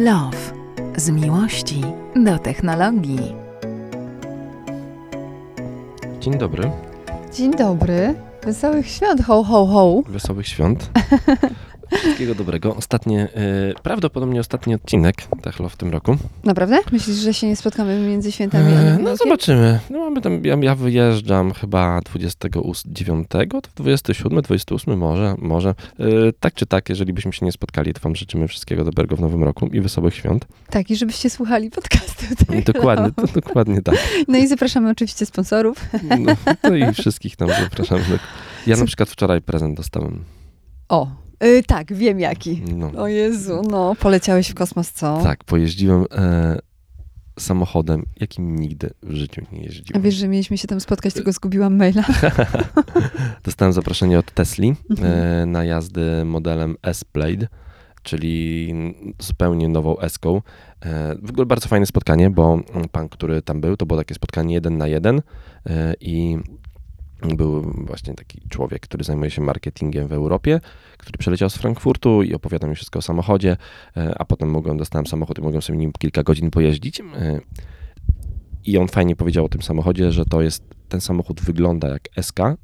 Love. Z miłości do technologii. Dzień dobry, Dzień dobry. Wesołych świąt, ho, ho, ho. wesołych świąt. Wszystkiego dobrego. Ostatnie, e, prawdopodobnie ostatni odcinek Techlo w tym roku. Naprawdę? Myślisz, że się nie spotkamy między świętami Nowym no zobaczymy. No mamy tam, ja, ja wyjeżdżam chyba 29, to 27, 28 może, może. E, tak czy tak, jeżeli byśmy się nie spotkali, to wam życzymy wszystkiego dobrego w nowym roku i wesołych świąt. Tak, i żebyście słuchali podcastu. Dokładnie, to, dokładnie tak. No i zapraszamy oczywiście sponsorów. No, no i wszystkich tam zapraszamy. Ja na przykład wczoraj prezent dostałem. O, y, tak, wiem jaki. No. O Jezu, no, poleciałeś w kosmos, co? Tak, pojeździłem e, samochodem, jakim nigdy w życiu nie A jeździłem. wiesz, że mieliśmy się tam spotkać, tylko zgubiłam maila. Dostałem zaproszenie od Tesli Mhm. e, na jazdy modelem S-Blade, czyli zupełnie nową S-ką. E, w ogóle bardzo fajne spotkanie, bo pan, który tam był, to było takie spotkanie jeden na jeden e, i był właśnie taki człowiek, który zajmuje się marketingiem w Europie, który przyleciał z Frankfurtu i opowiadał mi wszystko o samochodzie, e, a potem mogłem, dostałem samochód i mogłem sobie nim kilka godzin pojeździć. e, I on fajnie powiedział o tym samochodzie, że to jest, ten samochód wygląda jak SK e,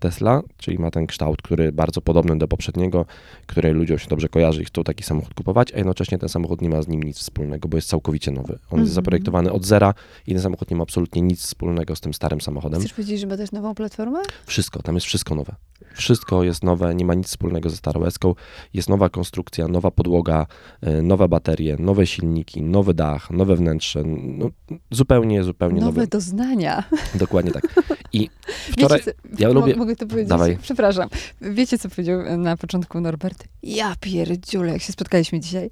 Tesla, czyli ma ten kształt, który bardzo podobny do poprzedniego, który ludziom się dobrze kojarzy i chcą taki samochód kupować, a jednocześnie ten samochód nie ma z nim nic wspólnego, bo jest całkowicie nowy. On Mhm. jest zaprojektowany od zera i ten samochód nie ma absolutnie nic wspólnego z tym starym samochodem. Chcesz powiedzieć, że ma też nową platformę? Wszystko, tam jest wszystko nowe. Wszystko jest nowe, nie ma nic wspólnego ze starą eską. Jest nowa konstrukcja, nowa podłoga, e, nowe baterie, nowe silniki, nowy dach, nowe wnętrze. No, zupełnie, zupełnie Nowe nowe. doznania. Dokładnie tak. I wczoraj... Wiecie, co, ja lubię- Mogę to powiedzieć? Dawaj. Przepraszam. Wiecie, co powiedział na początku Norbert? Ja pierdziule, jak się spotkaliśmy dzisiaj.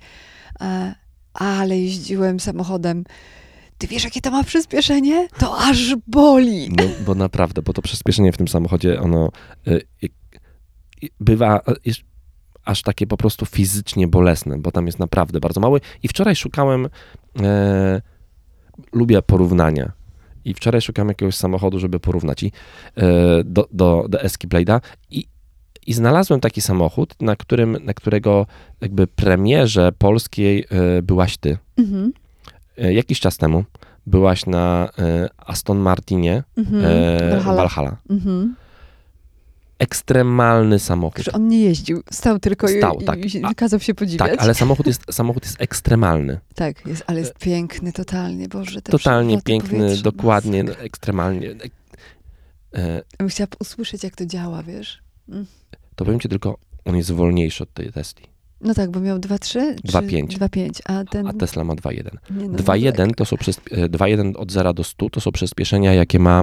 E, ale jeździłem samochodem. Ty wiesz, jakie to ma przyspieszenie? To aż boli. No, bo naprawdę, bo to przyspieszenie w tym samochodzie, ono y, y, y, bywa aż takie po prostu fizycznie bolesne, bo tam jest naprawdę bardzo mały. I wczoraj szukałem, e, lubię porównania. I wczoraj szukałem jakiegoś samochodu, żeby porównać i, e, do, do, do i, i znalazłem taki samochód, na, którym, na którego jakby premierze polskiej e, byłaś ty. Mhm, E, jakiś czas temu byłaś na Aston Martinie mhm. Valhalla. Mhm. Ekstremalny samochód. Że on nie jeździł, stał tylko i- Stał, i, tak. i kazał się podziwiać. Tak, ale samochód jest, samochód jest ekstremalny. Tak, jest, ale jest piękny totalnie, Boże. Totalnie piękny, dokładnie, masakra. ekstremalnie. E, Ja bym chciała usłyszeć, jak to działa, wiesz? Mm. to powiem ci tylko, on jest wolniejszy od tej Tesli. No tak, bo miał 2,3 czy 2,5. 2,5, a ten... A Tesla ma 2.1. nie, no, 2.1 to są e, 2.1 od 0 do 100 to są przyspieszenia, jakie ma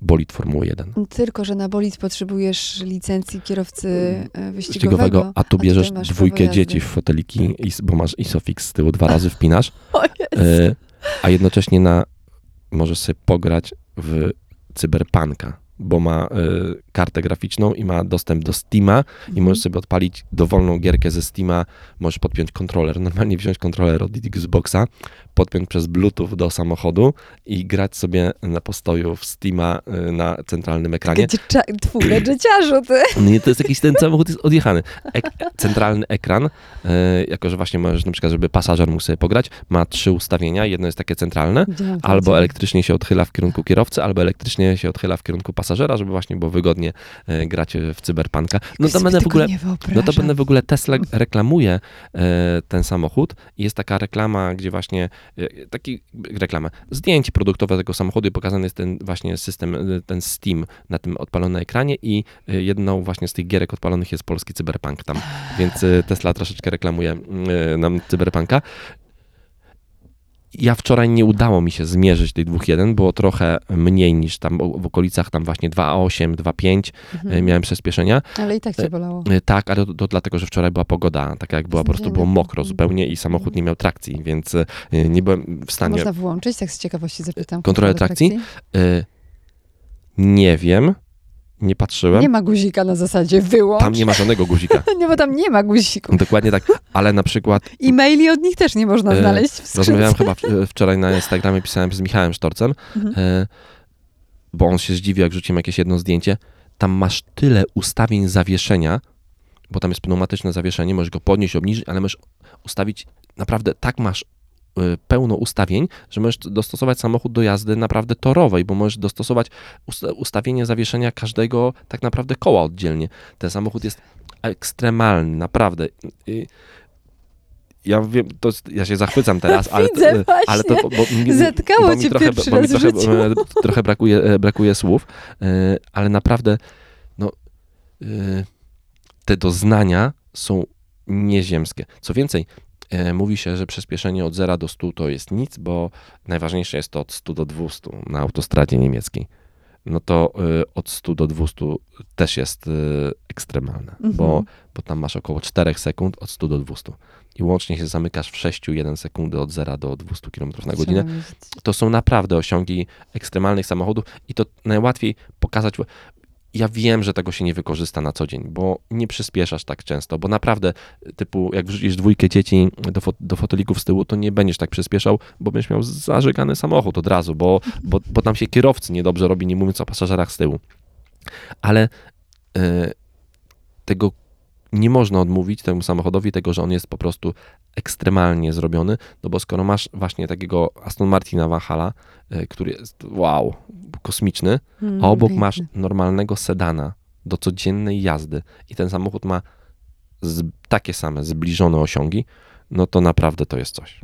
bolid Formuły 1. tak. Tylko, że na bolid potrzebujesz licencji kierowcy e, wyścigowego, Wyścigowego, a tu bierzesz dwójkę dzieci w foteliki, i, bo masz Isofix z tyłu dwa razy wpinasz, e, a jednocześnie na, możesz sobie pograć w cyberpunka, bo ma e, kartę graficzną i ma dostęp do Steama i Mhm. możesz sobie odpalić dowolną gierkę ze Steama, możesz podpiąć kontroler, normalnie wziąć kontroler od Xboxa, podpiąć przez Bluetooth do samochodu i grać sobie na postoju w Steama y, na centralnym ekranie. Gadżecia, tfu, gadżeciarzu, ty. Nie, to jest jakiś, ten samochód jest odjechany. Ek, centralny ekran, y, jako że właśnie możesz na przykład, żeby pasażer mógł sobie pograć, ma trzy ustawienia, jedno jest takie centralne, albo elektrycznie się odchyla w kierunku kierowcy, albo elektrycznie się odchyla w kierunku pasażera, żeby właśnie było wygodnie e, grać w cyberpunka. No to będę w ogóle, no to będę w ogóle Tesla reklamuje e, ten samochód i jest taka reklama, gdzie właśnie e, taki reklama, zdjęcie produktowe tego samochodu i pokazany jest ten właśnie system, ten Steam na tym odpalonym ekranie i jedną właśnie z tych gierek odpalonych jest polski cyberpunk tam, więc Tesla troszeczkę reklamuje nam cyberpunka. Ja wczoraj nie udało mi się zmierzyć tej 2.1, było trochę mniej niż tam w okolicach tam właśnie 2.8, 2.5 Mhm. e, miałem przyspieszenia. Ale i tak cię bolało. E, Tak, ale to, to dlatego, że wczoraj była pogoda, taka jak była, po prostu było mokro zupełnie i samochód nie miał trakcji, więc e, nie byłem w stanie. Można włączyć, tak z ciekawości zapytam. Kontrolę trakcji? E, Nie wiem, nie patrzyłem. Nie ma guzika na zasadzie wyłącz. Tam nie ma żadnego guzika. Nie, bo tam nie ma guziku. Dokładnie tak, ale na przykład E-maili od nich też nie można E, znaleźć w skrzynce. rozmawiałem chyba e, wczoraj na Instagramie, pisałem z Michałem Sztorcem, Mhm. e, bo on się zdziwił, jak rzuciłem jakieś jedno zdjęcie. Tam masz tyle ustawień zawieszenia, bo tam jest pneumatyczne zawieszenie, możesz go podnieść, obniżyć, ale możesz ustawić naprawdę tak masz pełno ustawień, że możesz dostosować samochód do jazdy naprawdę torowej, bo możesz dostosować ustawienie zawieszenia każdego tak naprawdę koła oddzielnie. Ten samochód jest ekstremalny, naprawdę. Ja wiem, to, ja się zachwycam teraz, ale, Widzę to, ale to bo, mi, Zetkało bo mi trochę, bo mi trochę, e, trochę brakuje, e, brakuje słów, e, ale naprawdę no, te doznania są nieziemskie. Co więcej, mówi się, że przyspieszenie od 0 do 100 to jest nic, bo najważniejsze jest to od 100 do 200 na autostradzie niemieckiej no to y, od 100 do 200 też jest y, ekstremalne, mhm. bo, bo tam masz około 4 sekund od 100 do 200 i łącznie się zamykasz w 6-1 sekundy od 0 do 200 km na godzinę. To są naprawdę osiągi ekstremalnych samochodów i to najłatwiej pokazać, ja wiem, że tego się nie wykorzysta na co dzień, bo nie przyspieszasz tak często, bo naprawdę, typu, jak wrzucisz dwójkę dzieci do, fo do fotelików z tyłu, to nie będziesz tak przyspieszał, bo będziesz miał zażegany samochód od razu, bo, bo, bo tam się kierowcy niedobrze robi, nie mówiąc o pasażerach z tyłu. Ale e, tego nie można odmówić temu samochodowi tego, że on jest po prostu ekstremalnie zrobiony, no bo skoro masz właśnie takiego Aston Martina Valhalla, e, który jest wow, kosmiczny, mm, a obok piękny. masz normalnego sedana do codziennej jazdy i ten samochód ma z, takie same zbliżone osiągi, no to naprawdę to jest coś.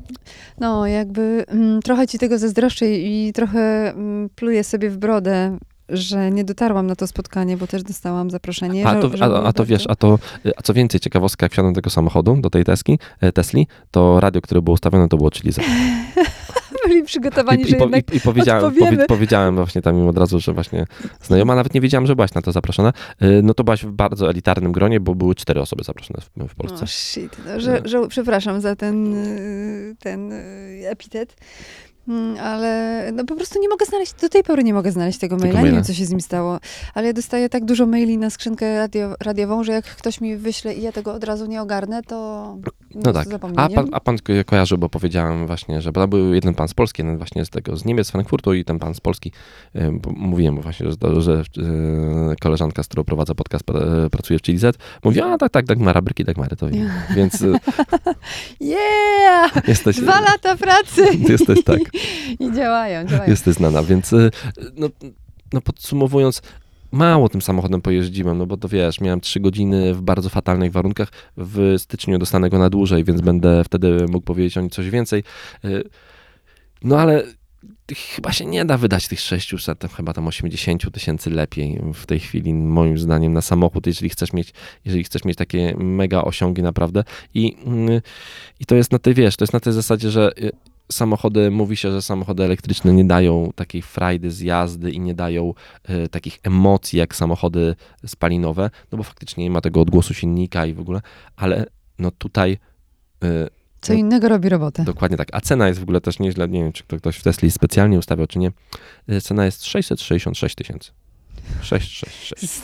No, jakby mm, trochę ci tego zazdroszczę i trochę mm, pluję sobie w brodę, że nie dotarłam na to spotkanie, bo też dostałam zaproszenie. A, to, a, a to wiesz, a to, a co więcej, ciekawostka, jak wsiadłem do tego samochodu, do tej Teski, e, Tesli, to radio, które było ustawione, to było 3 byli przygotowani, I, że i, jednak i, i powiedziałem, powie, powiedziałem właśnie tam im od razu, że właśnie znajoma, nawet nie wiedziałam, że byłaś na to zaproszona. Y, no to byłaś w bardzo elitarnym gronie, bo były cztery osoby zaproszone w, w Polsce. Oh shit, no, że, że, przepraszam za ten, y, ten epitet. Hmm, ale no po prostu nie mogę znaleźć, do tej pory nie mogę znaleźć tego maila, nie wiem co się z nim stało, ale ja dostaję tak dużo maili na skrzynkę radio, radiową, że jak ktoś mi wyśle i ja tego od razu nie ogarnę, to no tak. A pan, a pan kojarzył, bo powiedziałem właśnie, że bo był jeden pan z Polski, jeden właśnie z tego, z Niemiec, z Frankfurtu i ten pan z Polski, mówiłem właśnie, że, że e, koleżanka, z którą prowadzę podcast, pracuje w Chili Z, mówi, a tak, tak, Dagmara, Bryki Dagmary, to wiem. Więc... E, yeah! Jesteś, Dwa lata pracy! Jesteś tak. I działają, działają. Jesteś znana, więc e, no, no podsumowując, mało tym samochodem pojeździłem, no bo to wiesz, miałem trzy godziny w bardzo fatalnych warunkach. W styczniu dostanę go na dłużej, więc będę wtedy mógł powiedzieć o nim coś więcej. E, no ale chyba się nie da wydać tych 600, chyba tam 80 tysięcy lepiej w tej chwili, moim zdaniem, na samochód, jeżeli chcesz mieć, jeżeli chcesz mieć takie mega osiągi naprawdę. I, mm, i to jest na tej, wiesz, to jest na tej zasadzie, że samochody, mówi się, że samochody elektryczne nie dają takiej frajdy z jazdy i nie dają y, takich emocji jak samochody spalinowe, no bo faktycznie nie ma tego odgłosu silnika i w ogóle, ale no tutaj... Y, Co no, innego robi robotę. Dokładnie tak. A cena jest w ogóle też nieźle, nie wiem, czy ktoś w Tesli specjalnie ustawiał, czy nie. E, cena jest 666 tysięcy. 666.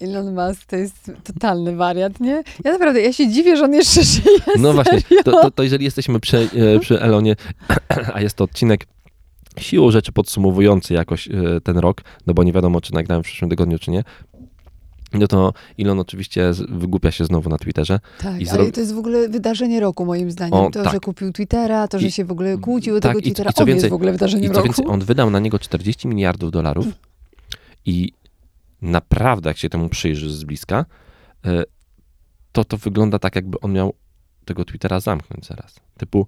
Elon Musk to jest totalny wariat, nie? Ja naprawdę, ja się dziwię, że on jeszcze żyje. No właśnie, to, to, to, jeżeli jesteśmy przy, e, przy Elonie, a jest to odcinek siłą rzeczy podsumowujący jakoś e, ten rok, no bo nie wiadomo, czy nagrałem w przyszłym tygodniu, czy nie, no to Elon oczywiście wygłupia się znowu na Twitterze. Tak, i ale to jest w ogóle wydarzenie roku moim zdaniem. O, to, tak. że kupił Twittera, to, że I, się w ogóle kłócił o tak, tego Twittera, i, i co więcej, jest w ogóle wydarzeniem i co roku. Więcej, on wydał na niego 40 miliardów dolarów i naprawdę, jak się temu przyjrzysz z bliska, e, to to wygląda tak, jakby on miał tego Twittera zamknąć zaraz. Typu,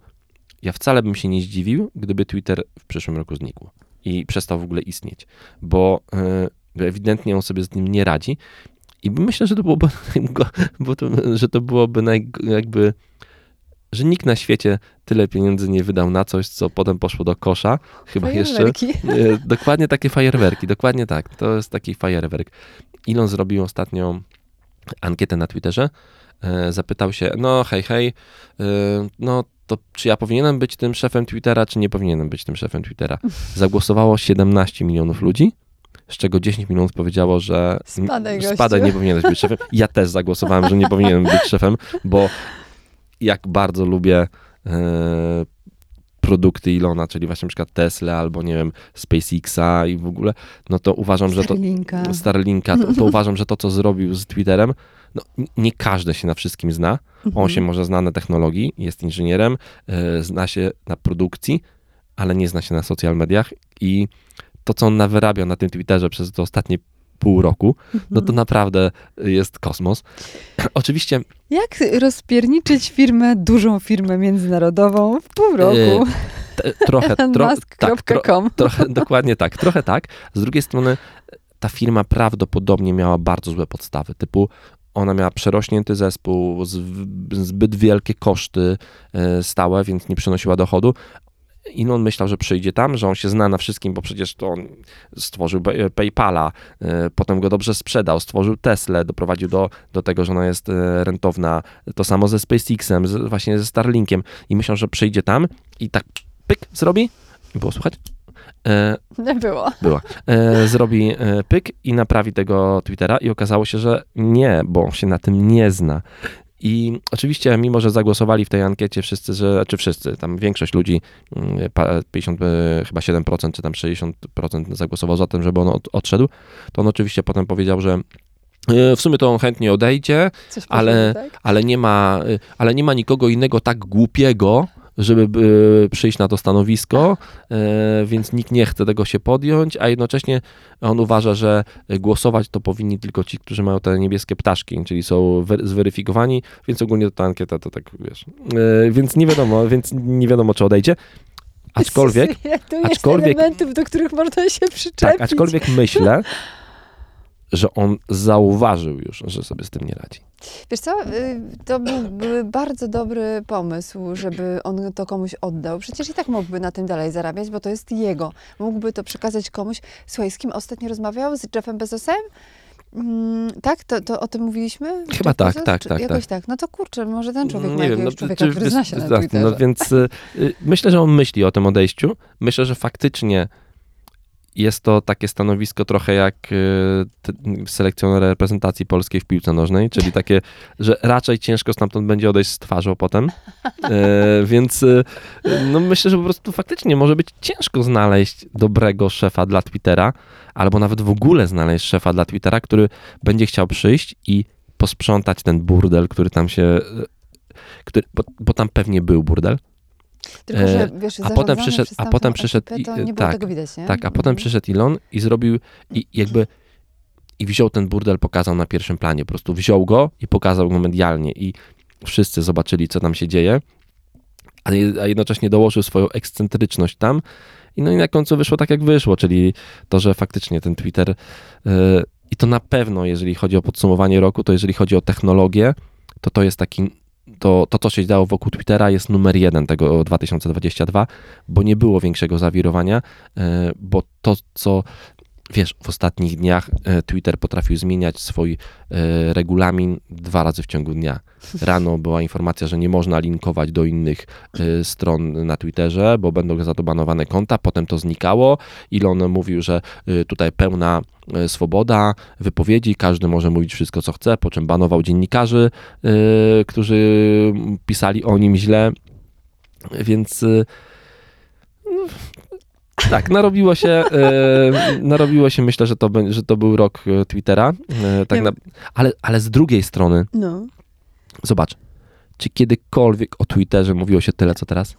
ja wcale bym się nie zdziwił, gdyby Twitter w przyszłym roku znikł i przestał w ogóle istnieć, bo e, ewidentnie on sobie z nim nie radzi i myślę, że to byłoby, bo to, że to byłoby naj, jakby że nikt na świecie tyle pieniędzy nie wydał na coś, co potem poszło do kosza. Chyba fajerwerki. jeszcze. Dokładnie takie fajerwerki, dokładnie tak. To jest taki fajerwerk. Elon zrobił ostatnio ankietę na Twitterze. E, zapytał się, no hej, hej, e, no to czy ja powinienem być tym szefem Twittera, czy nie powinienem być tym szefem Twittera? Zagłosowało 17 milionów ludzi z czego 10 milionów powiedziało, że spadaj, spadaj nie powinieneś być szefem. Ja też zagłosowałem, że nie powinienem być szefem, bo jak bardzo lubię e, produkty Ilona, czyli właśnie na przykład Tesla albo nie wiem SpaceXa i w ogóle, no to uważam, Starlinka. że to Starlinka, to, to uważam, że to co zrobił z Twitterem, no, nie każdy się na wszystkim zna. On Mhm. się może zna na technologii, jest inżynierem, e, zna się na produkcji, ale nie zna się na social mediach i to, co on nawyrabiał na tym Twitterze przez to ostatnie pół roku, no to Mhm. naprawdę jest kosmos. Oczywiście Jak rozpierniczyć firmę, dużą firmę międzynarodową w pół roku? te, trochę, tro, tak, tro, trochę, dokładnie tak, trochę tak. Z drugiej strony ta firma prawdopodobnie miała bardzo złe podstawy, typu ona miała przerośnięty zespół, zbyt wielkie koszty e, stałe, więc nie przynosiła dochodu. I on myślał, że przyjdzie tam, że on się zna na wszystkim, bo przecież to on stworzył Pay- PayPala, e, potem go dobrze sprzedał, stworzył Teslę, doprowadził do, do tego, że ona jest e, rentowna. To samo ze SpaceXem, z, właśnie ze Starlinkiem. I myślał, że przyjdzie tam i tak pyk zrobi. Było słychać? E, Nie było. była. E, zrobi e, pyk i naprawi tego Twittera i okazało się, że nie, bo on się na tym nie zna. I oczywiście, mimo że zagłosowali w tej ankiecie wszyscy, że, czy wszyscy, tam większość ludzi, mm, pa- 50, e, chyba 7% czy tam 60% zagłosował za tym, żeby on od, odszedł, to on oczywiście potem powiedział, że e, w sumie to on chętnie odejdzie, Coś Ale- poszło, tak? ale nie ma, y, ale nie ma nikogo innego tak głupiego, żeby y, przyjść na to stanowisko, y, więc nikt nie chce tego się podjąć, a jednocześnie on uważa, że głosować to powinni tylko ci, którzy mają te niebieskie ptaszki, czyli są wer- zweryfikowani, więc ogólnie ta ankieta to tak, wiesz, y, więc nie wiadomo, więc nie wiadomo, czy odejdzie. Aczkolwiek, Tu jest aczkolwiek- elementów, do których można się przyczepić. tak, aczkolwiek myślę, że on zauważył już, że sobie z tym nie radzi. Wiesz co, y, to byłby bardzo dobry pomysł, żeby on to komuś oddał. Przecież i tak mógłby na tym dalej zarabiać, bo to jest jego. Mógłby to przekazać komuś. Słuchaj, z kim ostatnio rozmawiał? Z Jeffem Bezosem? Mm, tak? To, to o tym mówiliśmy? Chyba tak, tak, Czy tak, Jakoś tak. No to kurczę, może ten człowiek ma Nie wiem, jakiegoś no, człowieka, czy- który zna się na Twitterze. No więc y, y, myślę, że on myśli o tym odejściu. Myślę, że faktycznie jest to takie stanowisko trochę jak y, selekcjoner reprezentacji polskiej w piłce nożnej, czyli takie, że raczej ciężko stamtąd będzie odejść z twarzą potem. E, więc y, no myślę, że po prostu faktycznie może być ciężko znaleźć dobrego szefa dla Twittera, albo nawet w ogóle znaleźć szefa dla Twittera, który będzie chciał przyjść i posprzątać ten burdel, który tam się. y, Który, bo, bo tam pewnie był burdel. Tylko, że e, wiesz, a potem przyszedł- a potem przyszedł i- nie było tak, tego widać, nie? Tak, a potem Mhm. przyszedł Elon i zrobił, i jakby, i wziął ten burdel, pokazał na pierwszym planie. Po prostu wziął go i pokazał go medialnie i wszyscy zobaczyli, co tam się dzieje, a, je- a jednocześnie dołożył swoją ekscentryczność tam i no i na końcu wyszło tak, jak wyszło, czyli to, że faktycznie ten Twitter yy, i to na pewno, jeżeli chodzi o podsumowanie roku, to jeżeli chodzi o technologię, to to jest taki to, to, co się działo wokół Twittera, jest numer jeden tego 2022, bo nie było większego zawirowania, e, bo to, co wiesz, w ostatnich dniach e, Twitter potrafił zmieniać swój e, regulamin dwa razy w ciągu dnia. Rano była informacja, że nie można linkować do innych e, stron na Twitterze, bo będą za to banowane konta, potem to znikało. Elon mówił, że tutaj pełna swoboda wypowiedzi, każdy może mówić wszystko, co chce, po czym banował dziennikarzy, którzy pisali o nim źle, więc tak, narobiło się, e, narobiło się, myślę, że to, że to był rok e, Twittera, e, tak na, ale, ale z drugiej strony, No. zobacz, czy kiedykolwiek o Twitterze mówiło się tyle, co teraz?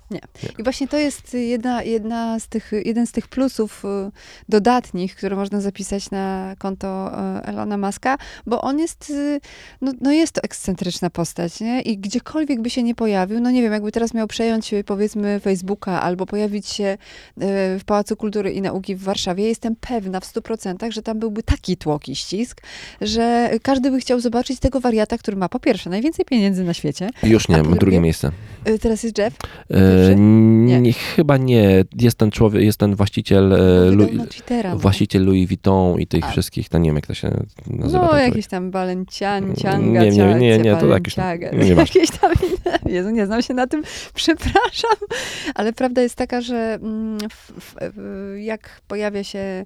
I właśnie to jest jedna, jedna z tych, jeden z tych plusów y, dodatnich, które można zapisać na konto y, Elona Muska, bo on jest, y, no, no jest to ekscentryczna postać, nie? I gdziekolwiek by się nie pojawił, no nie wiem, jakby teraz miał przejąć powiedzmy Facebooka albo pojawić się w Pałacu Kultury i Nauki w Warszawie, jestem pewna w stu procentach, że tam byłby taki tłok i ścisk, że każdy by chciał zobaczyć tego wariata, który ma po pierwsze najwięcej pieniędzy na świecie. Już nie, drugie drugie? miejsce. Y, Teraz jest Jeff. E, Pierwszy? nie. Nie. chyba nie. Jest ten człowiek, jest ten właściciel, e, Louis, na Twittera. no. właściciel Louis Vuitton i tych A. wszystkich, to nie wiem jak to się nazywa. No, jakieś tam Balencian, Cianga, nie, nie, nie, nie, to jakieś tam- nie jakieś tam inne. Jezu, nie znam się na tym, przepraszam. Ale prawda jest taka, że mm, jak pojawia się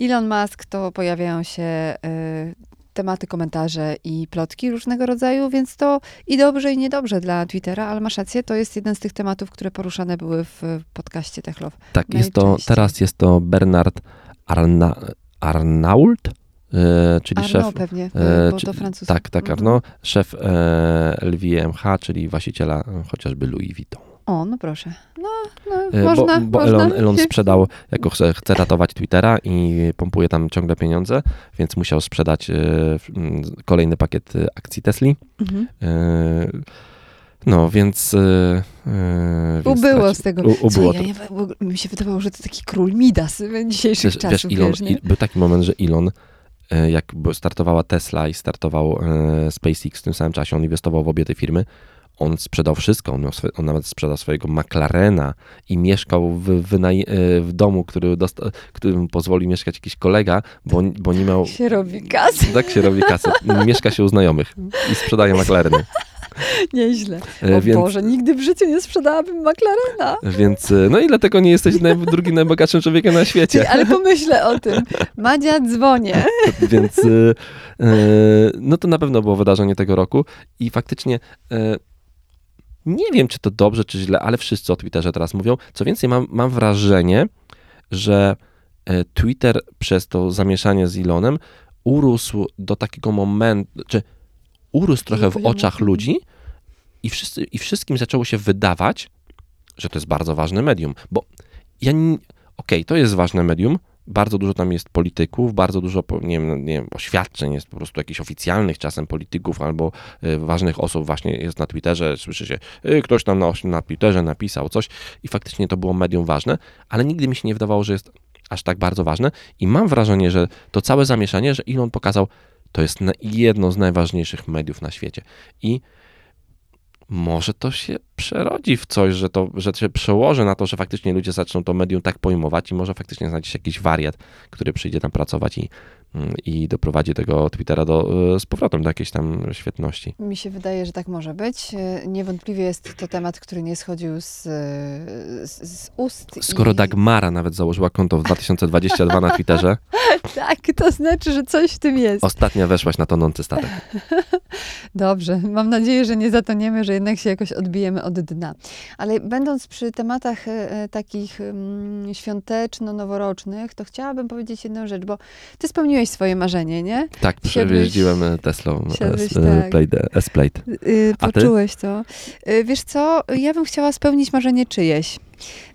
Elon Musk, to pojawiają się y, tematy, komentarze i plotki różnego rodzaju, więc to i dobrze, i niedobrze dla Twittera, ale masz rację, to jest jeden z tych tematów, które poruszane były w podcaście Techlow. Tak, jest to, teraz jest to Bernard Arna, Arnault, e, czyli Arnaud szef... pewnie, e, bo czy- to francuskie. Tak, tak, Mhm. Arno, szef e, LVMH, czyli właściciela chociażby Louis Vuitton. O, no proszę. No, no E, można, bo bo można. Elon, Elon się- sprzedał, jako chce, chce ratować Twittera i pompuje tam ciągle pieniądze, więc musiał sprzedać e, kolejny pakiet e, akcji Tesli. Mhm. No, więc... więc Ubyło straci- z tego. U, ubyło Słuchaj, ja nie, mi się wydawało, że to taki król Midas dzisiejszych Wiesz, wiesz, czasów, Elon, wiesz, nie? i, był taki moment, że Elon, jak startowała Tesla i startował SpaceX w tym samym czasie, on inwestował w obie te firmy, on sprzedał wszystko, on, swe, on nawet sprzedał swojego McLarena i mieszkał w, wynaj- e, w domu, który dosta- którym pozwolił mieszkać jakiś kolega, bo, bo nie miał... się robi kasy. Tak się robi kasę. Mieszka się u znajomych i sprzedaje McLareny. Nieźle. E, O więc, Boże, nigdy w życiu nie sprzedałabym McLarena. więc, e, no i dlatego nie jesteś naj, drugim najbogatszym człowiekiem na świecie. ale pomyślę o tym. Madzia, dzwonię. Więc no to na pewno było wydarzenie tego roku i faktycznie nie wiem, czy to dobrze, czy źle, ale wszyscy o Twitterze teraz mówią. Co więcej, mam, mam wrażenie, że e, Twitter przez to zamieszanie z Elonem urósł do takiego momentu, czy urósł trochę w oczach ludzi i, wszyscy, i wszystkim zaczęło się wydawać, że to jest bardzo ważne medium, bo ja, nie- okej, to jest ważne medium, bardzo dużo tam jest polityków, bardzo dużo, nie wiem, nie wiem, oświadczeń jest po prostu jakichś oficjalnych czasem polityków albo y, ważnych osób właśnie jest na Twitterze, słyszy się, y, ktoś tam na, na Twitterze napisał coś i faktycznie to było medium ważne, ale nigdy mi się nie wydawało, że jest aż tak bardzo ważne i mam wrażenie, że to całe zamieszanie, że Elon pokazał, to jest jedno z najważniejszych mediów na świecie i może to się przerodzi w coś, że to że się przełoży na to, że faktycznie ludzie zaczną to medium tak pojmować i może faktycznie znajdzie się jakiś wariat, który przyjdzie tam pracować i, i doprowadzi tego Twittera do, e, z powrotem do jakiejś tam świetności. Mi się wydaje, że tak może być. E, Niewątpliwie jest to temat, który nie schodził z, z, z ust. Skoro i... Dagmara nawet założyła konto w 2022 na Twitterze, Tak, to znaczy, że coś w tym jest. ostatnia weszłaś na tonący statek. Dobrze, mam nadzieję, że nie zatoniemy, że jednak się jakoś odbijemy od dna. Ale będąc przy tematach e, e, takich mm, świąteczno-noworocznych, to chciałabym powiedzieć jedną rzecz, bo ty spełniłeś swoje marzenie, nie? Tak, przejeździłem Teslą siadłeś, e, tak. Plate, S-Plate. Y, A ty? poczułeś to. Y, wiesz co, ja bym chciała spełnić marzenie czyjeś.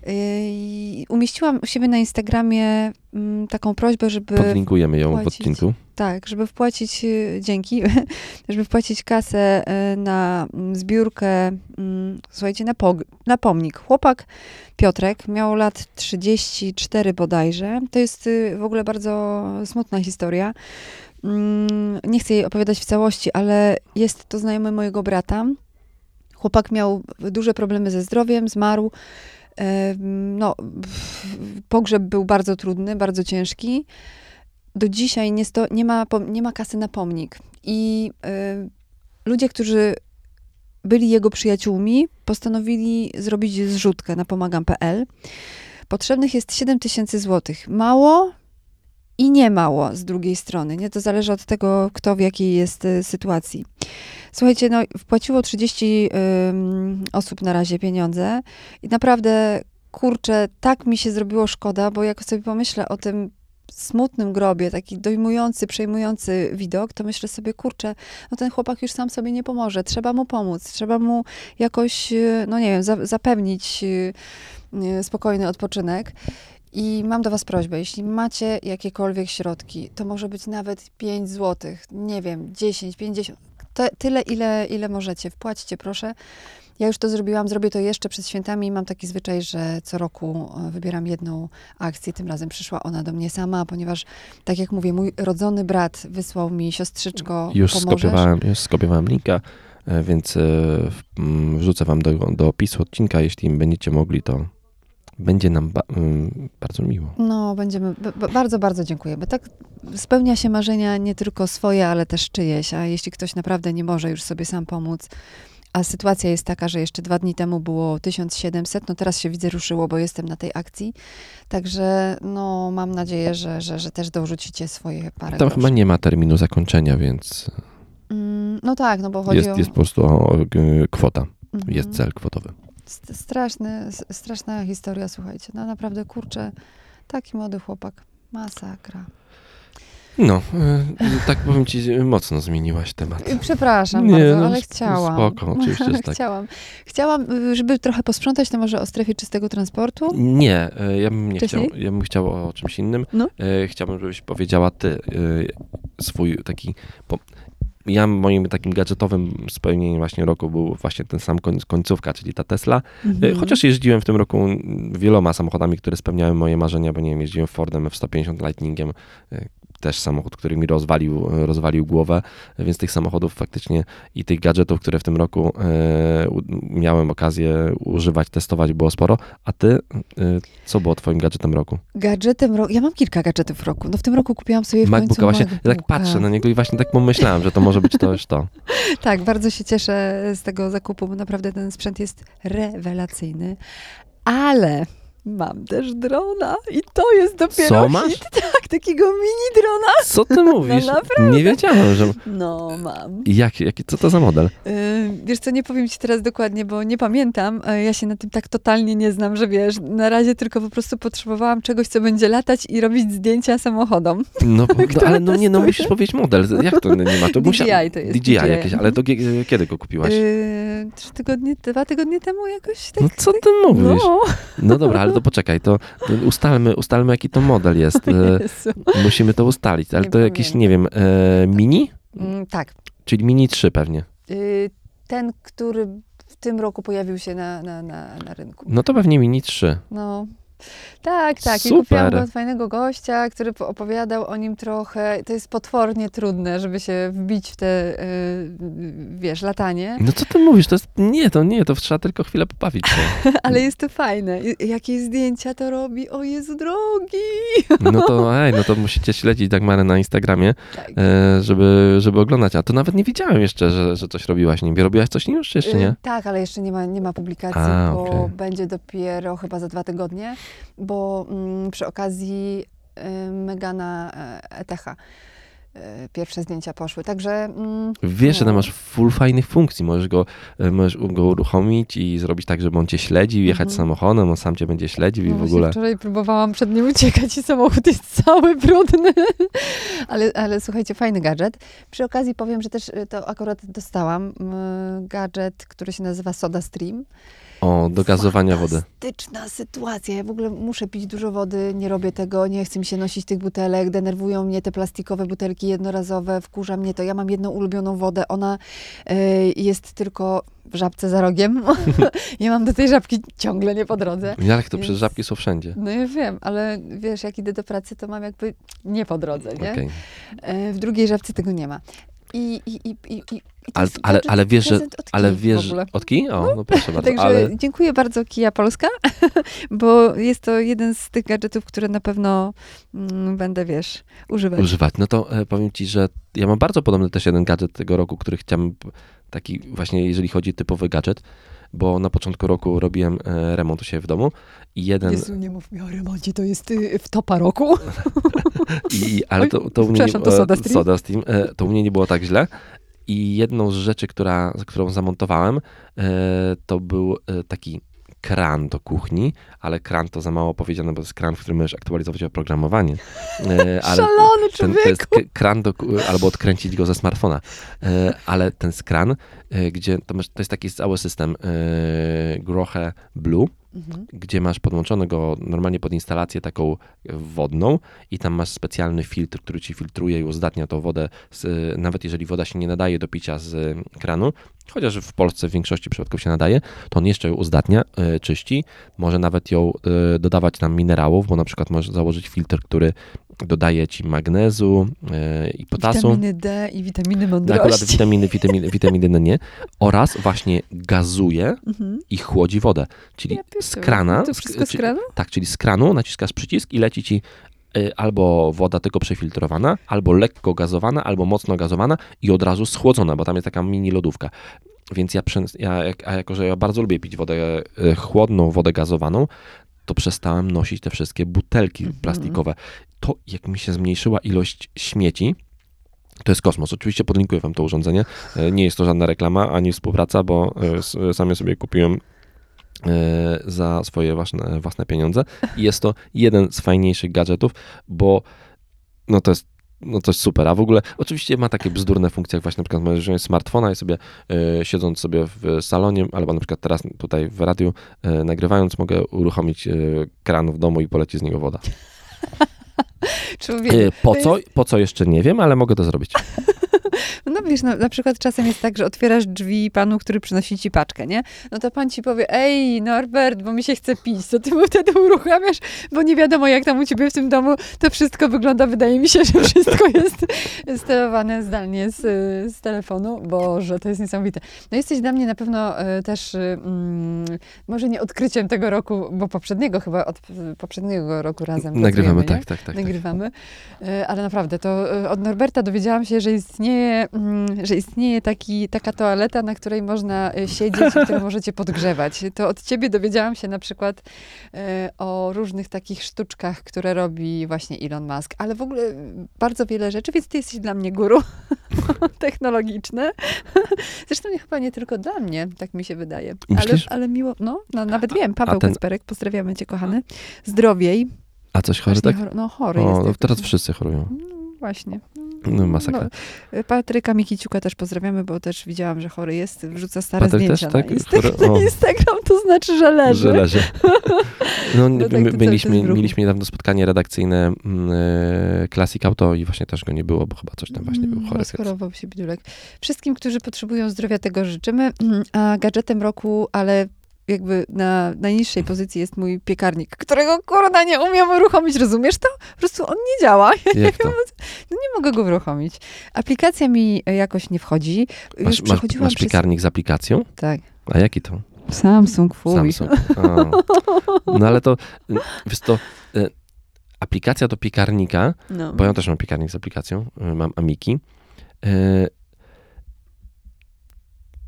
Y, i umieściłam u siebie na Instagramie mm, taką prośbę, żeby... Podlinkujemy ją w płacić. odcinku. Tak, żeby wpłacić, y, dzięki, żeby wpłacić kasę y, na mm, zbiórkę, mm, słuchajcie, na, pog- na pomnik. Chłopak Piotrek miał lat 34 bodajże. To jest y, w ogóle bardzo smutna historia. Nie chcę jej opowiadać w całości, ale jest to znajomy mojego brata. Chłopak miał duże problemy ze zdrowiem, zmarł. E, No, pogrzeb był bardzo trudny, bardzo ciężki do dzisiaj nie, sto, nie, ma, nie ma kasy na pomnik. I y, ludzie, którzy byli jego przyjaciółmi, postanowili zrobić zrzutkę na pomagam.pl. Potrzebnych jest 7 tysięcy złotych. Mało i nie mało z drugiej strony. Nie? To zależy od tego, kto w jakiej jest y, sytuacji. Słuchajcie, no, wpłaciło 30 ym, osób na razie pieniądze i naprawdę, kurczę, tak mi się zrobiło szkoda, bo jak sobie pomyślę o tym smutnym grobie, taki dojmujący, przejmujący widok, to myślę sobie, kurczę, no ten chłopak już sam sobie nie pomoże, trzeba mu pomóc, trzeba mu jakoś, y, no nie wiem, za, zapewnić y, spokojny odpoczynek. I mam do Was prośbę, jeśli macie jakiekolwiek środki, to może być nawet 5 zł, nie wiem, 10, 50, te, tyle, ile, ile możecie. Wpłaćcie, proszę. Ja już to zrobiłam, zrobię to jeszcze przed świętami i mam taki zwyczaj, że co roku e, wybieram jedną akcję. Tym razem przyszła ona do mnie sama, ponieważ, tak jak mówię, mój rodzony brat wysłał mi siostrzyczko, Już pomożesz? skopiowałem, już skopiowałem linka, e, więc e, mm, wrzucę wam do, do opisu odcinka, jeśli będziecie mogli, to będzie nam ba- mm, bardzo miło. No, będziemy, bardzo, bardzo dziękuję, bo tak spełnia się marzenia nie tylko swoje, ale też czyjeś, a jeśli ktoś naprawdę nie może już sobie sam pomóc, a sytuacja jest taka, że jeszcze dwa dni temu było 1700, no teraz się widzę ruszyło, bo jestem na tej akcji, także no mam nadzieję, że, że, że też dorzucicie swoje parę Tam groszy. chyba nie ma terminu zakończenia, więc Mm, No tak, no bo chodzi jest, o... jest po prostu o, o, kwota, Mhm. jest cel kwotowy. St- Straszny, straszna historia, słuchajcie. No naprawdę, kurczę, taki młody chłpak. Masakra. No, y, tak powiem ci, mocno zmieniłaś temat. Y, Przepraszam Nie, bardzo, no, ale chciałam. spoko, oczywiście, tak. chciałam. Chciałam, y, żeby trochę posprzątać, to może o strefie czystego transportu? Nie, ja bym nie chciał. Ja bym chciał o czymś innym. No. Chciałbym, żebyś powiedziała ty swój taki. Ja moim takim gadżetowym spełnieniem właśnie roku był właśnie ten sam koń, końcówka, czyli ta Tesla. E, Mhm. Chociaż jeździłem w tym roku wieloma samochodami, które spełniały moje marzenia, bo nie wiem, jeździłem Fordem F-150 Lightningiem, e, też samochód, który mi rozwalił, rozwalił głowę, więc tych samochodów faktycznie i tych gadżetów, które w tym roku e, miałem okazję używać, testować było sporo. A ty, e, co było twoim gadżetem roku? Gadżetem roku. Ja mam kilka gadżetów roku. No w tym roku kupiłam sobie w MacBooka końcu właśnie, ja tak MacBooka. patrzę na niego i właśnie tak pomyślałem, że to może być to już to. Tak, bardzo się cieszę z tego zakupu, bo naprawdę ten sprzęt jest rewelacyjny. Ale mam też drona i to jest dopiero Co masz? hit. Tak, takiego mini drona. Co ty mówisz? No naprawdę. nie wiedziałem, że... No, mam. Jak, jak, co to za model? Yy, wiesz co, nie powiem ci teraz dokładnie, bo nie pamiętam. Yy, Ja się na tym tak totalnie nie znam, że wiesz, na razie tylko po prostu potrzebowałam czegoś, co będzie latać i robić zdjęcia samochodom. No, no ale no nie, no musisz powiedzieć model. Jak to nie ma? To DJI musia... to jest, DJI DJI. jakieś, ale to kiedy go kupiłaś? Yy, trzy tygodnie, dwa tygodnie temu jakoś tak. No co ty mówisz? No, No dobra, ale to poczekaj, to ustalmy, ustalmy jaki to model jest. E. Musimy to ustalić, ale Nie to jakiś, nie wiem, e, mini? Mm, tak. Czyli mini 3 pewnie. Yy, ten, który w tym roku pojawił się na, na, na, na rynku. No to pewnie mini 3. No. Tak, tak. I Super. kupiłam go od fajnego gościa, który po- opowiadał o nim trochę. To jest potwornie trudne, żeby się wbić w te, yy, wiesz, latanie, No co ty mówisz? To jest, nie, to nie, to trzeba tylko chwilę pobawić się. ale jest to fajne. I- Jakie zdjęcia to robi? O Jezu drogi! No to, ej, no to musicie śledzić Dagmarę na Instagramie, Tak. e, żeby, żeby oglądać. A to nawet nie wiedziałem jeszcze, że, że coś robiłaś nim. Robiłaś coś nim już, czy jeszcze Y, nie? Tak, ale jeszcze nie ma, nie ma publikacji, A, bo okej. będzie dopiero chyba za dwa tygodnie, bo mm, przy okazji y, Megana e, ETH y, pierwsze zdjęcia poszły. Także mm, Wiesz, że tam no. masz full fajnych funkcji. Możesz go, e, możesz go uruchomić i zrobić tak, żeby on cię śledził, jechać Mhm. samochodem, on sam cię będzie śledził i no w właśnie ogóle. wczoraj próbowałam przed nim uciekać i samochód jest cały brudny. ale, ale słuchajcie, fajny gadżet. Przy okazji powiem, że też y, to akurat dostałam gadżet, który się nazywa Soda Stream. O, do gazowania wody. Fantastyczna sytuacja. Ja w ogóle muszę pić dużo wody, nie robię tego, nie chcę mi się nosić tych butelek, denerwują mnie te plastikowe butelki jednorazowe, wkurza mnie to. Ja mam jedną ulubioną wodę, ona y, jest tylko w żabce za rogiem. ja mam do tej żabki ciągle nie po drodze. Ale to Więc- przecież żabki są wszędzie. No ja wiem, ale wiesz, jak idę do pracy, to mam jakby nie po drodze, nie? Okej. E, w drugiej żabce tego nie ma. I, i, i, i, Ale, ale, ale wiesz, że. Ale wiesz. Od kij? O, no proszę bardzo. Także Ale dziękuję bardzo Kia Polska, bo jest to jeden z tych gadżetów, które na pewno mm, będę, wiesz, używać. używać. No to e, powiem ci, że ja mam bardzo podobny też jeden gadżet tego roku, który chciałem, taki właśnie jeżeli chodzi typowy gadżet, bo na początku roku robiłem e, remont u siebie w domu i jeden, Jezu, nie mów mi o remoncie, to jest y, w topa roku. i, ale Oj, to, to u mnie nie, przepraszam, to Soda Stream. Soda Stream, e, to u mnie nie było tak źle i jedną z rzeczy, która, którą zamontowałem, e, to był e, taki kran do kuchni, ale kran to za mało powiedziane, bo to jest kran, w którym możesz aktualizować oprogramowanie. E, ale- Szalony ten, to jest kran, do, albo odkręcić go ze smartfona. Ale ten skran, gdzie to, jest taki cały system e, Grohe Blue, Mhm. gdzie masz podłączony go normalnie pod instalację taką wodną i tam masz specjalny filtr, który ci filtruje i uzdatnia tą wodę, z, nawet jeżeli woda się nie nadaje do picia z kranu, chociaż w Polsce w większości przypadków się nadaje, to on jeszcze ją uzdatnia, e, czyści, może nawet ją e, dodawać nam minerałów, bo na przykład możesz założyć filtr, który dodaje ci magnezu e, i potasu. Witaminy D i witaminy No, Akurat mądrości. witaminy, witaminy, witaminy no nie. Oraz właśnie gazuje Mhm. i chłodzi wodę. Czyli Ja z krana. To wszystko z kranu? Tak, czyli z kranu naciskasz przycisk i leci ci y, albo woda tylko przefiltrowana, albo lekko gazowana, albo mocno gazowana i od razu schłodzona, bo tam jest taka mini lodówka. Więc ja, ja a jako, że ja bardzo lubię pić wodę, y, chłodną wodę gazowaną, to przestałem nosić te wszystkie butelki Mhm. plastikowe. To jak mi się zmniejszyła ilość śmieci, to jest kosmos. Oczywiście podlinkuję wam to urządzenie. E, Nie jest to żadna reklama ani współpraca, bo e, s- sam je sobie kupiłem e, za swoje własne, własne pieniądze. I jest to jeden z fajniejszych gadżetów, bo no to jest no coś super. A w ogóle oczywiście ma takie bzdurne funkcje, jak właśnie na przykład możesz smartfona i sobie y, siedząc sobie w salonie, albo na przykład teraz tutaj w radiu y, nagrywając, mogę uruchomić y, kran w domu i poleci z niego woda. Człowiek, Y, po co? Po co jeszcze nie wiem, ale mogę to zrobić. Wiesz, no, na przykład czasem jest tak, że otwierasz drzwi panu, który przynosi ci paczkę, nie? No to pan ci powie, ej Norbert, bo mi się chce pić, to ty mu wtedy uruchamiasz, bo nie wiadomo jak tam u ciebie w tym domu to wszystko wygląda. Wydaje mi się, że wszystko jest sterowane zdalnie z, z telefonu. Boże, to jest niesamowite. No jesteś dla mnie na pewno e, też, mm, może nie odkryciem tego roku, bo poprzedniego chyba, od poprzedniego roku razem Nagrywamy, tak, tak, tak. tak. nagrywamy. E, Ale naprawdę, to e, od Norberta dowiedziałam się, że istnieje, mm, że istnieje taki, taka toaleta, na której można e, siedzieć i którą możecie podgrzewać. To od ciebie dowiedziałam się na przykład e, o różnych takich sztuczkach, które robi właśnie Elon Musk. Ale w ogóle bardzo wiele rzeczy, więc ty jesteś dla mnie guru technologiczne. Zresztą nie, chyba nie tylko dla mnie, tak mi się wydaje. Ale, ale miło, no, no nawet wiem, Paweł ten- Kacperek, pozdrawiamy cię kochany. Zdrowiej. A coś chory, tak? chor- no chory jest. O, no jak teraz wszyscy chorują. no, właśnie. No, masakra. No, Patryka Mikiciuka też pozdrawiamy, bo też widziałam, że chory jest. Wrzuca stare Patryk zdjęcia też, tak? na, Insta- Chory? na. Instagram, to znaczy, że leży. Że leży. No, No tak, mieliśmy, mieliśmy niedawno spotkanie redakcyjne mm, e, Classic Auto i właśnie też go nie było, bo chyba coś tam właśnie był Mm, chory. więc- Rozchorował się bidulek. Wszystkim, którzy potrzebują zdrowia, tego życzymy. Mm, A gadżetem roku, ale jakby na najniższej pozycji jest mój piekarnik, którego kurna nie umiem uruchomić, rozumiesz to? Po prostu on nie działa. Jak to? No nie mogę go uruchomić. Aplikacja mi jakoś nie wchodzi. Masz, masz, masz przez... piekarnik z aplikacją? Tak. A jaki to? Samsung, fuj. Samsung. No ale to, y, wiesz to, y, aplikacja do piekarnika, No. bo ja też mam piekarnik z aplikacją, y, mam Amiki.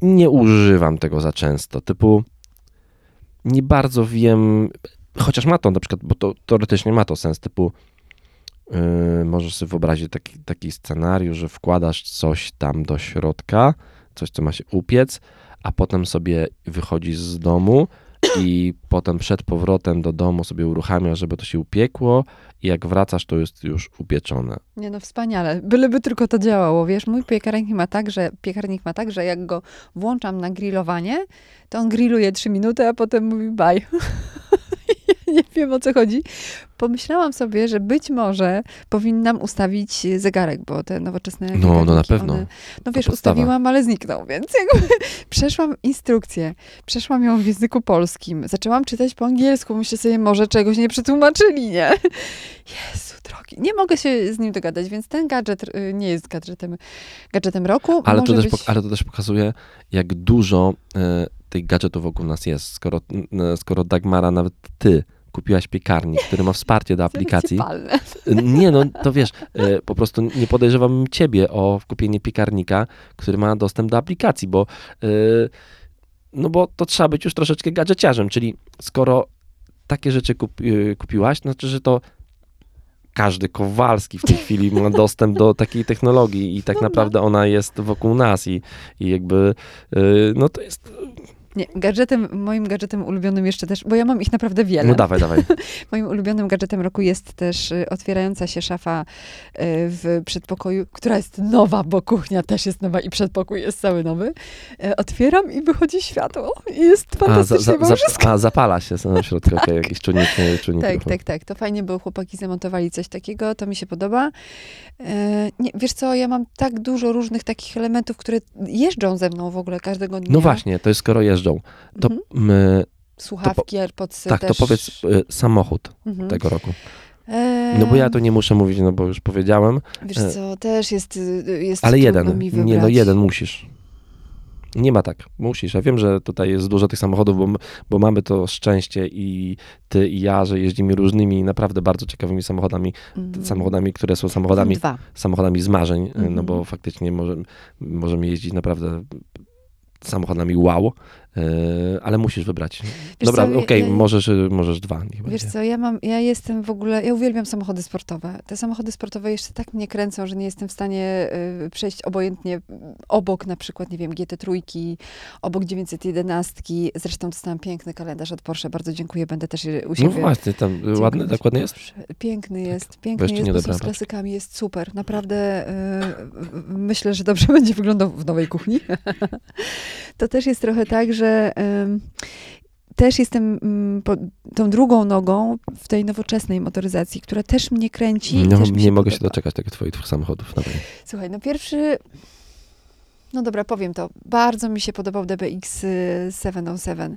Nie używam tego za często, typu nie bardzo wiem, chociaż ma to na przykład, bo to teoretycznie ma to sens, typu y, możesz sobie wyobrazić taki, taki scenariusz, że wkładasz coś tam do środka, coś, co ma się upiec, a potem sobie wychodzisz z domu i potem przed powrotem do domu sobie uruchamiasz, żeby to się upiekło i jak wracasz, to jest już upieczone. Nie no, wspaniale. Byleby tylko to działało, wiesz, mój piekarnik ma tak, że piekarnik ma tak, że jak go włączam na grillowanie, to on grilluje trzy minuty, a potem mówi bye. Nie wiem o co chodzi. Pomyślałam sobie, że być może powinnam ustawić zegarek, bo te nowoczesne No, no na pewno. One, no wiesz, ustawiłam, ale zniknął, więc jakby przeszłam instrukcję, przeszłam ją w języku polskim, zaczęłam czytać po angielsku, myślę sobie, może czegoś nie przetłumaczyli, nie? Jezu drogi, nie mogę się z nim dogadać, więc ten gadżet y, nie jest gadżetem, gadżetem roku. Ale to, też, być... ale to też pokazuje, jak dużo e, tych gadżetów wokół nas jest. Skoro, skoro Dagmara, nawet ty kupiłaś piekarnik, który ma wsparcie do aplikacji. palnę. Nie, no to wiesz, e, po prostu nie podejrzewam ciebie o kupienie piekarnika, który ma dostęp do aplikacji, bo e, no bo to trzeba być już troszeczkę gadżeciarzem, czyli skoro takie rzeczy kupi, e, kupiłaś, to znaczy, że to każdy Kowalski w tej chwili ma dostęp do takiej technologii i tak naprawdę ona jest wokół nas i, i jakby e, no to jest, Nie, gadżetem, moim gadżetem ulubionym jeszcze też, bo ja mam ich naprawdę wiele. no dawaj, dawaj. Moim ulubionym gadżetem roku jest też y, otwierająca się szafa y, w przedpokoju, która jest nowa, bo kuchnia też jest nowa i przedpokój jest cały nowy. Y, Otwieram i wychodzi światło i jest A, za, fantastycznie, za, bo za, wszystko a zapala się na środku, okej, jakiś czujnik, e, czujnik Tak, ruchu. tak, tak. To fajnie, bo chłopaki zamontowali coś takiego, to mi się podoba. E, nie, wiesz co, ja mam tak dużo różnych takich elementów, które jeżdżą ze mną w ogóle każdego dnia. No właśnie, to jest skoro jeżdżą. To Mhm. my, Słuchawki, AirPodsy tak, też. to powiedz y, samochód Mhm. tego roku. No bo ja to nie muszę mówić, no bo już powiedziałem, Wiesz e, co, też jest, y, jest ale jeden, nie no jeden musisz. Nie ma tak, musisz. Ja wiem, że tutaj jest dużo tych samochodów, bo, bo mamy to szczęście i ty i ja, że jeździmy różnymi naprawdę bardzo ciekawymi samochodami, Mhm. samochodami, które są samochodami, Dwa. samochodami z marzeń, y, no Mhm. bo faktycznie może, możemy jeździć naprawdę samochodami wow, ale musisz wybrać. Wiesz Dobra, okej, ja- ja- możesz, możesz dwa. Niech Wiesz będzie. co, ja mam, ja jestem w ogóle, ja uwielbiam samochody sportowe. Te samochody sportowe jeszcze tak mnie kręcą, że nie jestem w stanie y, przejść obojętnie y, obok na przykład, nie wiem, GT3, obok 911. Zresztą dostałam piękny kalendarz od Porsche, bardzo dziękuję, będę też u No siebie. właśnie, tam Dziękuję ładny, tak ładny jest? Piękny jest, Bo piękny jest, bo z klasykami, jest super. Naprawdę y, y, myślę, że dobrze będzie wyglądał w nowej kuchni. to też jest trochę tak, że ym, też jestem mm, tą drugą nogą w tej nowoczesnej motoryzacji, która też mnie kręci. No, też nie mogę się doczekać tego twoich dwóch samochodów. Dawaj. Słuchaj, no pierwszy. No dobra, powiem to. Bardzo mi się podobał DBX y, 707.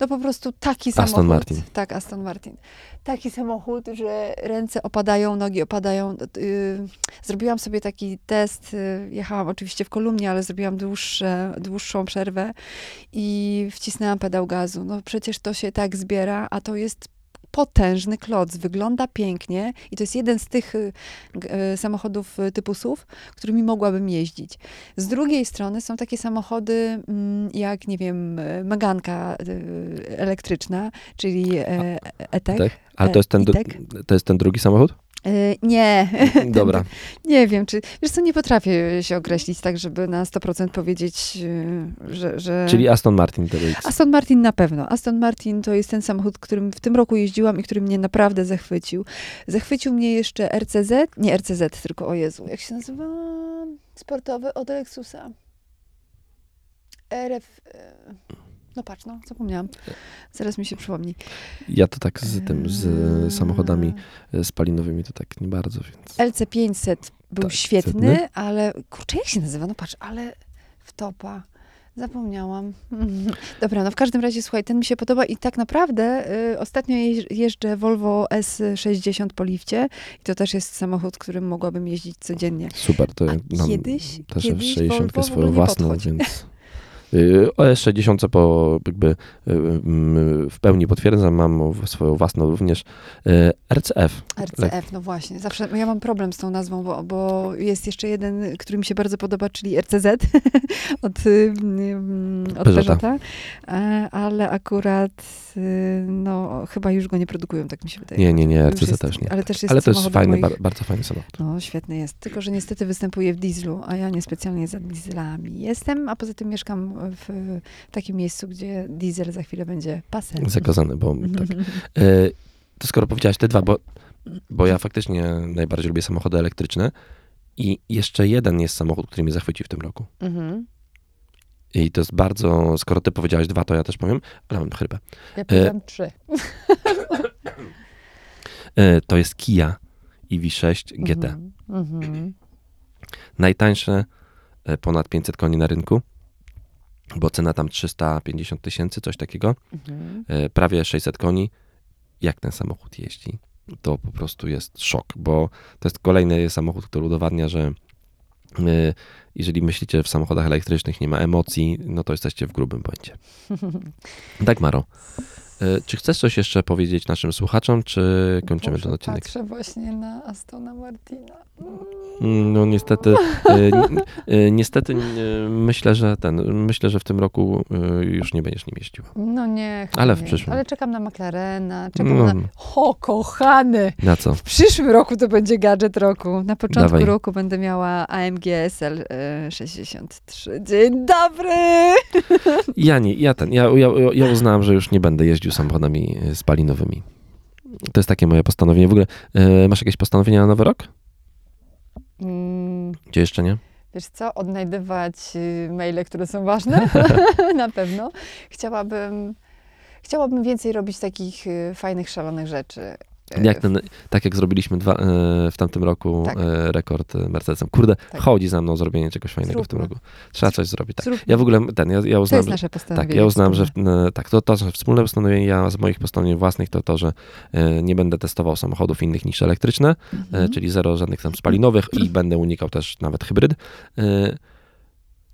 No po prostu taki Aston samochód. Martin. Tak, Aston Martin. Taki samochód, że ręce opadają, nogi opadają. Y, zrobiłam sobie taki test. y, jechałam oczywiście w kolumnie, ale zrobiłam dłuższe, dłuższą przerwę i wcisnęłam pedał gazu. No przecież to się tak zbiera, a to jest potężny kloc, wygląda pięknie i to jest jeden z tych y, y, samochodów y, typu SUV, którymi mogłabym jeździć. Z drugiej strony są takie samochody mm, jak, nie wiem, Meganka elektryczna, czyli e, E-Tech. Tak? Ale to jest, ten, E-Tech? to jest ten drugi samochód? Y, Nie, Dobra. nie wiem, czy, wiesz co, nie potrafię się określić tak, żeby na 100% powiedzieć, y, że... że... Czyli Aston Martin TBX. Aston Martin na pewno. Aston Martin to jest ten samochód, którym w tym roku jeździłam i który mnie naprawdę zachwycił. Zachwycił mnie jeszcze RCZ, nie RCZ, tylko o Jezu, jak się nazywa? Sportowy od Lexusa. RF... No patrz, no, zapomniałam. Zaraz mi się przypomni. Ja to tak z tym, z Eee, samochodami e, spalinowymi to tak nie bardzo, więc... LC500 był Tak, świetny, świetny. ale kurczę, jak się nazywa? No patrz, ale w topa. Zapomniałam. Dobra, no w każdym razie, słuchaj, ten mi się podoba i tak naprawdę y, ostatnio jeżdżę Volvo S60 po lifcie i to też jest samochód, którym mogłabym jeździć codziennie. Super, to A ja mam kiedyś, też kiedyś 60 Volvo w ogóle swoją własną, więc... y, O 60 po jakby y, mm, w pełni potwierdzam, mam swoją własną również y, RCF. RCF, no właśnie. Zawsze ja mam problem z tą nazwą, bo, bo jest jeszcze jeden, który mi się bardzo podoba, czyli RCZ od, y, mm, od Peugeota. Peugeota, ale akurat y, no chyba już go nie produkują, tak mi się wydaje. Nie, nie, nie, RCZ jest- też nie. Ale też jest Ale to jest fajny, moich- bar, bardzo fajny samochód. No, świetny jest. Tylko, że niestety występuje w dieslu, a ja niespecjalnie za dieslami jestem, a poza tym mieszkam w, takim miejscu, gdzie diesel za chwilę będzie pasem. Zakazany, bo tak. Y, To skoro powiedziałaś te dwa, bo, bo ja faktycznie najbardziej lubię samochody elektryczne i jeszcze jeden jest samochód, który mnie zachwycił w tym roku. Mhm. I to jest bardzo, skoro ty powiedziałaś dwa, to ja też powiem, ale mam chrypę. Ja powiedziałam trzy. Y, To jest Kia EV6 GT. Mhm. Mhm. Najtańsze, ponad 500 koni na rynku, bo cena tam 350 tysięcy, coś takiego. Mhm. y, Prawie 600 koni. Jak ten samochód jeździ? To po prostu jest szok, bo to jest kolejny samochód, który udowadnia, że y, jeżeli myślicie, w samochodach elektrycznych nie ma emocji, no to jesteście w grubym błędzie. Tak, Maro. Y, Czy chcesz coś jeszcze powiedzieć naszym słuchaczom, czy kończymy Boże, ten odcinek? Patrzę właśnie na Astona Martina. Mm, No niestety, ni- y, niestety myślę, że ten, myślę, że w tym roku już nie będziesz nim jeździła. No nie. Ale w przyszłym. Ale czekam na McLarena, czekam No, na... O, kochany! na co? W przyszłym roku to będzie gadżet roku. Na początku Dawaj. roku będę miała AMG SL e, 63. Dzień dobry! Ja nie, ja ten, ja, ja, ja uznałem, że już nie będę jeździł samochodami e, spalinowymi. To jest takie moje postanowienie. W ogóle e, masz jakieś postanowienia na nowy rok? Mm, Gdzie jeszcze nie? wiesz co? Odnajdywać y, maile, które są ważne. na pewno. Chciałabym... Chciałabym więcej robić takich y, fajnych, szalonych rzeczy. E, Jak ten, tak jak zrobiliśmy dwa, e, w tamtym roku Tak. e, rekord Mercedesem. Kurde, Tak. chodzi za mną zrobienie czegoś fajnego w tym Zróbmy. roku. Trzeba coś zrobić. Tak. Zróbmy. Ja w ogóle ten, ja, ja To uznałem, jest nasze postanowienie. tak, ja uznałem, że tak, to, to że wspólne postanowienie, ja z moich postanowień własnych to to, że nie będę testował samochodów innych niż elektryczne. Mhm. czyli zero żadnych tam spalinowych i będę unikał też nawet hybryd.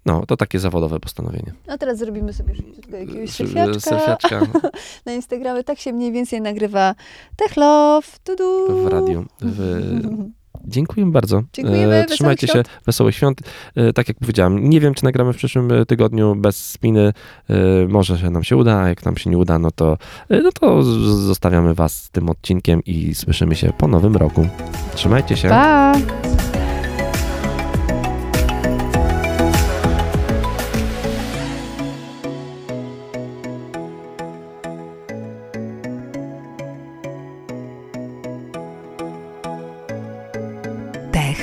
No, to takie zawodowe postanowienie. A teraz zrobimy sobie szybciutko jakiegoś S- selfiaczka. selfiaczka Na Instagramie tak się mniej więcej nagrywa Techlove, tudu. w radiu. W, Dziękuję bardzo. Dziękujemy, E, wesołych Trzymajcie się, świąt. wesołych świąt. E, Tak jak powiedziałem, nie wiem, czy nagramy w przyszłym e, tygodniu bez spiny. Może się nam się uda, a jak nam się nie uda, no to, no to zostawiamy was z tym odcinkiem i słyszymy się po nowym roku. Trzymajcie się. Pa!